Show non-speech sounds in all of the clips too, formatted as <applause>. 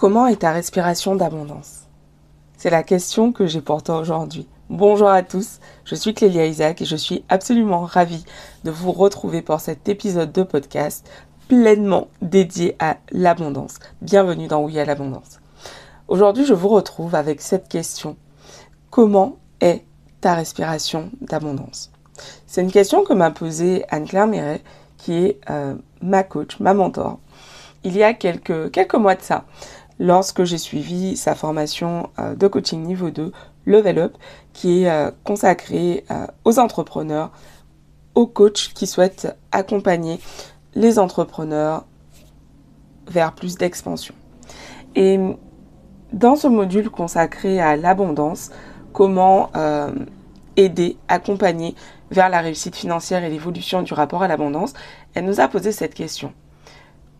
Comment est ta respiration d'abondance? C'est la question que j'ai pour toi aujourd'hui. Bonjour à tous, je suis Clélia Isaac et je suis absolument ravie de vous retrouver pour cet épisode de podcast pleinement dédié à l'abondance. Bienvenue dans Oui à l'abondance. Aujourd'hui, je vous retrouve avec cette question. Comment est ta respiration d'abondance? C'est une question que m'a posée Anne-Claire Méret, qui est euh, ma coach, ma mentor, il y a quelques, quelques mois de ça lorsque j'ai suivi sa formation euh, de coaching niveau 2, Level Up, qui est euh, consacrée euh, aux entrepreneurs, aux coachs qui souhaitent accompagner les entrepreneurs vers plus d'expansion. Et dans ce module consacré à l'abondance, comment aider, accompagner vers la réussite financière et l'évolution du rapport à l'abondance, elle nous a posé cette question.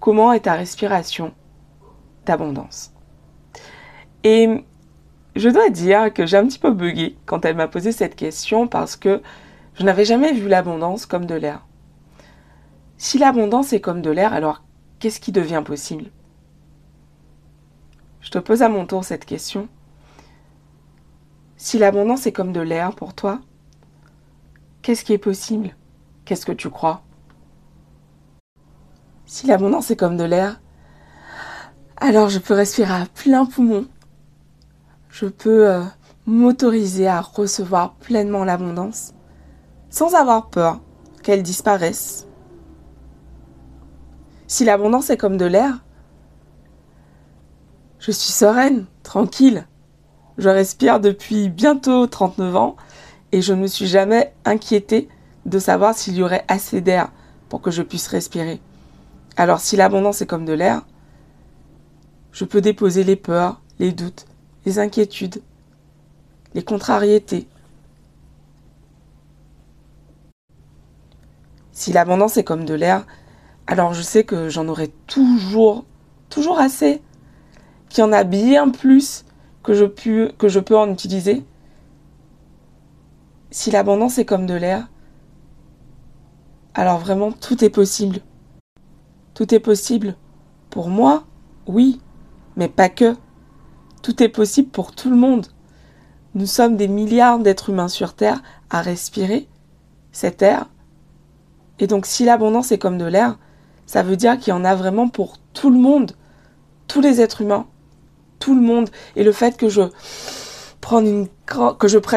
Comment est ta respiration d'abondance. Et je dois dire que j'ai un petit peu bugué quand elle m'a posé cette question parce que je n'avais jamais vu l'abondance comme de l'air. Si l'abondance est comme de l'air, alors qu'est-ce qui devient possible? Je te pose à mon tour cette question. Si l'abondance est comme de l'air pour toi, qu'est-ce qui est possible? Qu'est-ce que tu crois? Si l'abondance est comme de l'air, alors je peux respirer à plein poumon. Je peux euh, m'autoriser à recevoir pleinement l'abondance sans avoir peur qu'elle disparaisse. Si l'abondance est comme de l'air, je suis sereine, tranquille. Je respire depuis bientôt 39 ans et je ne me suis jamais inquiétée de savoir s'il y aurait assez d'air pour que je puisse respirer. Alors si l'abondance est comme de l'air, je peux déposer les peurs, les doutes, les inquiétudes, les contrariétés. Si l'abondance est comme de l'air, alors je sais que j'en aurai toujours, toujours assez, qu'il y en a bien plus que je, que je peux en utiliser. Si l'abondance est comme de l'air, alors vraiment tout est possible. Tout est possible. Pour moi, oui, mais pas que. Tout est possible pour tout le monde. Nous sommes des milliards d'êtres humains sur Terre à respirer cet air. Et donc si l'abondance est comme de l'air, ça veut dire qu'il y en a vraiment pour tout le monde, tous les êtres humains, tout le monde. Et le fait que je prenne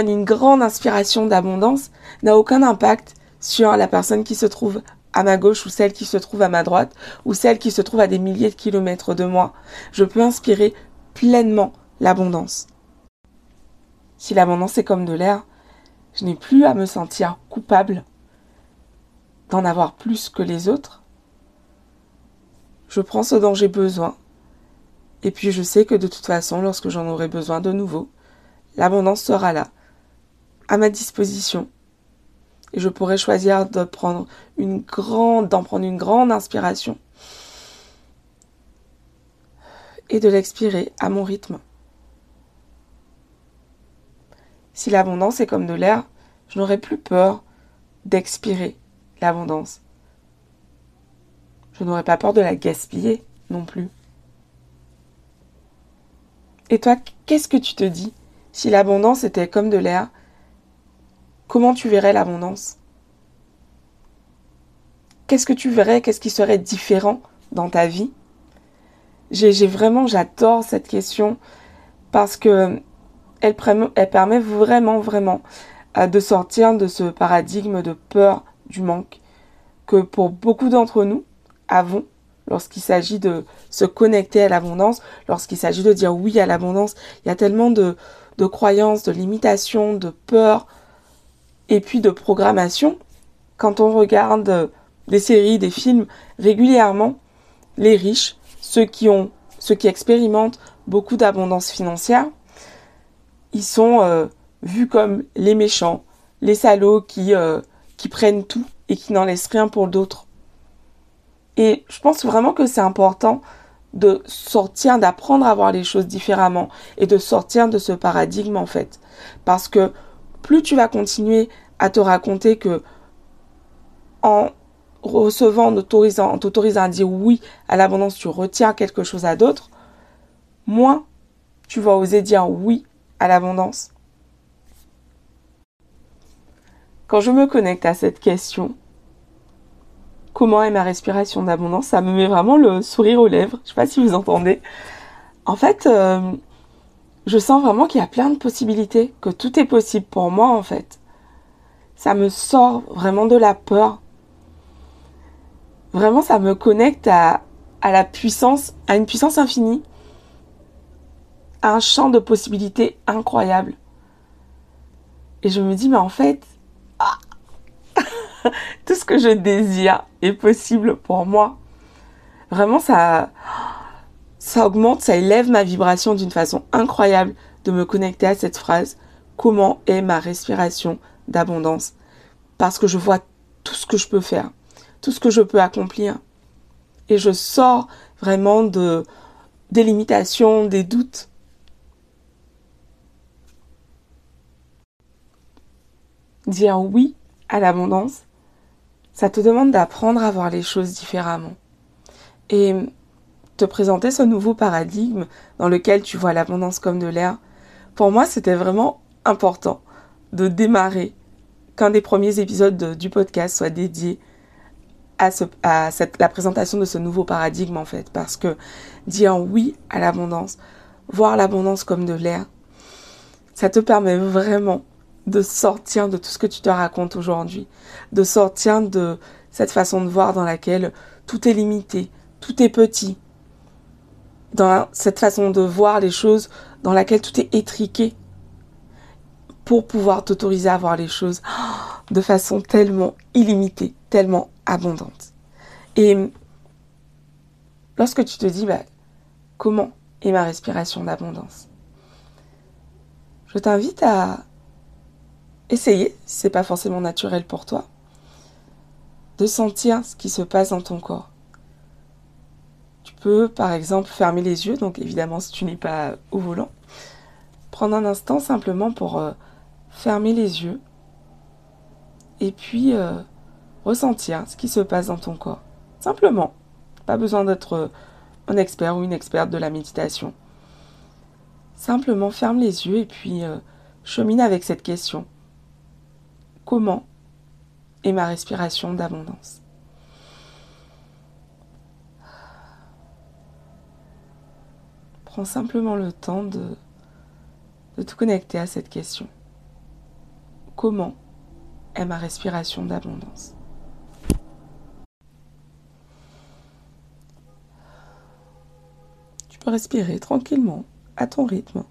une, grande inspiration d'abondance n'a aucun impact sur la personne qui se trouve à ma gauche ou celle qui se trouve à ma droite ou celle qui se trouve à des milliers de kilomètres de moi. Je peux inspirer pleinement l'abondance. Si l'abondance est comme de l'air, je n'ai plus à me sentir coupable d'en avoir plus que les autres. Je prends ce dont j'ai besoin et puis je sais que de toute façon, lorsque j'en aurai besoin de nouveau, l'abondance sera là, à ma disposition et je pourrais choisir d'en prendre une grande inspiration et de l'expirer à mon rythme. Si l'abondance est comme de l'air, je n'aurai plus peur d'expirer l'abondance. Je n'aurai pas peur de la gaspiller non plus. Et toi, qu'est-ce que tu te dis si l'abondance était comme de l'air comment tu verrais l'abondance? Qu'est-ce que tu verrais? Qu'est-ce qui serait différent dans ta vie? J'ai vraiment, j'adore cette question parce que elle, permet vraiment, vraiment euh, de sortir de ce paradigme de peur du manque que pour beaucoup d'entre nous avons lorsqu'il s'agit de se connecter à l'abondance, lorsqu'il s'agit de dire oui à l'abondance. Il y a tellement de croyances, de limitations, de peurs, et puis de programmation. Quand on regarde des séries, des films régulièrement, les riches, ceux qui ont, ceux qui expérimentent beaucoup d'abondance financière, ils sont euh, vus comme les méchants, les salauds qui, euh, qui prennent tout et qui n'en laissent rien pour d'autres. Et je pense vraiment que c'est important de sortir, d'apprendre à voir les choses différemment et de sortir de ce paradigme en fait. Parce que plus tu vas continuer à te raconter que en recevant, en t'autorisant, à dire oui à l'abondance, tu retiens quelque chose à d'autres, moins tu vas oser dire oui à l'abondance. Quand je me connecte à cette question, comment est ma respiration d'abondance, ça me met vraiment le sourire aux lèvres. Je sais pas si vous entendez. En fait, euh, je sens vraiment qu'il y a plein de possibilités, que tout est possible pour moi en fait. Ça me sort vraiment de la peur. Vraiment, ça me connecte à, à la puissance, à une puissance infinie, à un champ de possibilités incroyable. Et je me dis, mais en fait, ah, <laughs> tout ce que je désire est possible pour moi. Vraiment, ça, ça augmente, ça élève ma vibration d'une façon incroyable de me connecter à cette phrase. Comment est ma respiration d'abondance? Parce que je vois tout ce que je peux faire, tout ce que je peux accomplir. Et je sors vraiment de, des limitations, des doutes. Dire oui à l'abondance, ça te demande d'apprendre à voir les choses différemment. Et te présenter ce nouveau paradigme dans lequel tu vois l'abondance comme de l'air, pour moi c'était vraiment important de démarrer qu'un des premiers épisodes du podcast soit dédié à, la présentation de ce nouveau paradigme en fait. Parce que dire oui à l'abondance, voir l'abondance comme de l'air, ça te permet vraiment de sortir de tout ce que tu te racontes aujourd'hui, de sortir de cette façon de voir dans laquelle tout est limité, tout est petit, dans cette façon de voir les choses dans laquelle tout est étriqué, pour pouvoir t'autoriser à voir les choses de façon tellement illimitée, tellement abondante. Et lorsque tu te dis, bah, comment est ma respiration d'abondance? Je t'invite à Essayez, si c'est pas forcément naturel pour toi, de sentir ce qui se passe dans ton corps. Par exemple, fermer les yeux, donc évidemment si tu n'es pas au volant, prendre un instant simplement pour euh, fermer les yeux et puis euh, ressentir ce qui se passe dans ton corps. Simplement, pas besoin d'être euh, un expert ou une experte de la méditation. Simplement ferme les yeux et puis chemine avec cette question. Comment est ma respiration d'abondance? Prends simplement le temps de, de te connecter à cette question. Comment est ma respiration d'abondance? Tu peux respirer tranquillement, à ton rythme.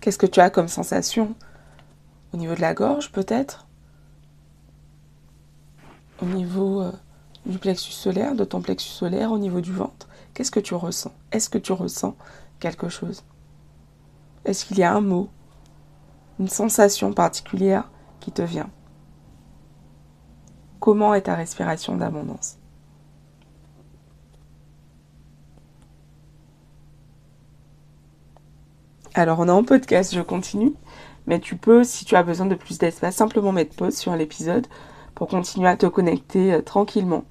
Qu'est-ce que tu as comme sensation? Au niveau de la gorge, peut-être? Au niveau euh, du plexus solaire, de ton plexus solaire, au niveau du ventre? Qu'est-ce que tu ressens? Est-ce que tu ressens quelque chose? Est-ce qu'il y a un mot, une sensation particulière qui te vient? Comment est ta respiration d'abondance? Alors on est en podcast, je continue. Mais tu peux, si tu as besoin de plus d'espace, simplement mettre pause sur l'épisode pour continuer à te connecter euh, tranquillement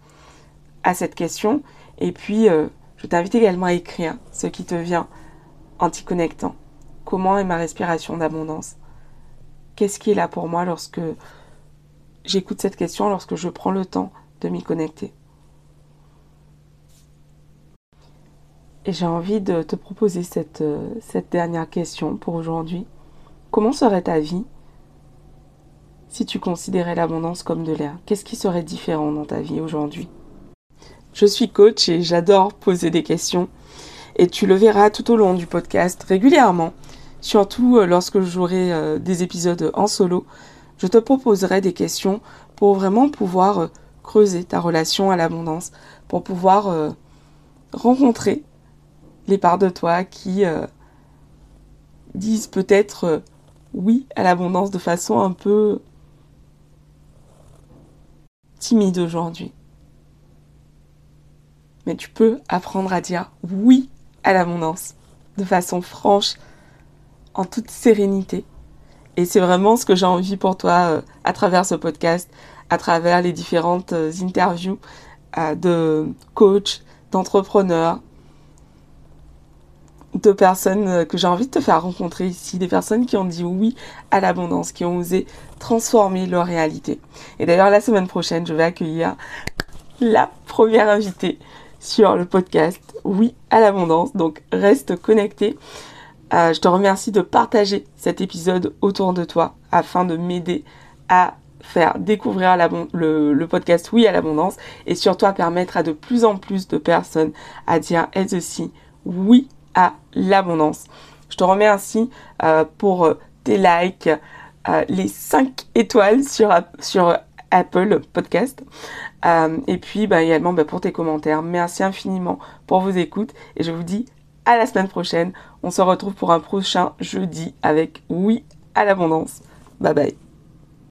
à cette question. Et puis, euh, je t'invite également à écrire ce qui te vient en t'y connectant. Comment est ma respiration d'abondance? Qu'est-ce qui est là pour moi lorsque j'écoute cette question, lorsque je prends le temps de m'y connecter? Et j'ai envie de te proposer cette, euh, cette dernière question pour aujourd'hui. Comment serait ta vie si tu considérais l'abondance comme de l'air? Qu'est-ce qui serait différent dans ta vie aujourd'hui? Je suis coach et j'adore poser des questions et tu le verras tout au long du podcast régulièrement, surtout euh, lorsque j'aurai euh, des épisodes en solo. Je te proposerai des questions pour vraiment pouvoir euh, creuser ta relation à l'abondance, pour pouvoir rencontrer les parts de toi qui disent peut-être oui à l'abondance de façon un peu timide aujourd'hui. Mais tu peux apprendre à dire oui à l'abondance de façon franche, en toute sérénité. Et c'est vraiment ce que j'ai envie pour toi euh, à travers ce podcast, à travers les différentes euh, interviews euh, de coachs, d'entrepreneurs, de personnes que j'ai envie de te faire rencontrer ici, des personnes qui ont dit oui à l'abondance, qui ont osé transformer leur réalité. Et d'ailleurs, la semaine prochaine, je vais accueillir la première invitée sur le podcast Oui à l'abondance. Donc reste connecté. Euh, je te remercie de partager cet épisode autour de toi afin de m'aider à faire découvrir le, podcast Oui à l'abondance et surtout à permettre à de plus en plus de personnes à dire elles aussi oui à l'abondance. Je te remercie euh, pour tes likes, euh, les 5 étoiles sur, sur Apple Podcast. et puis bah, également bah, pour tes commentaires. Merci infiniment pour vos écoutes et je vous dis à la semaine prochaine. On se retrouve pour un prochain jeudi avec Oui à l'abondance. Bye bye.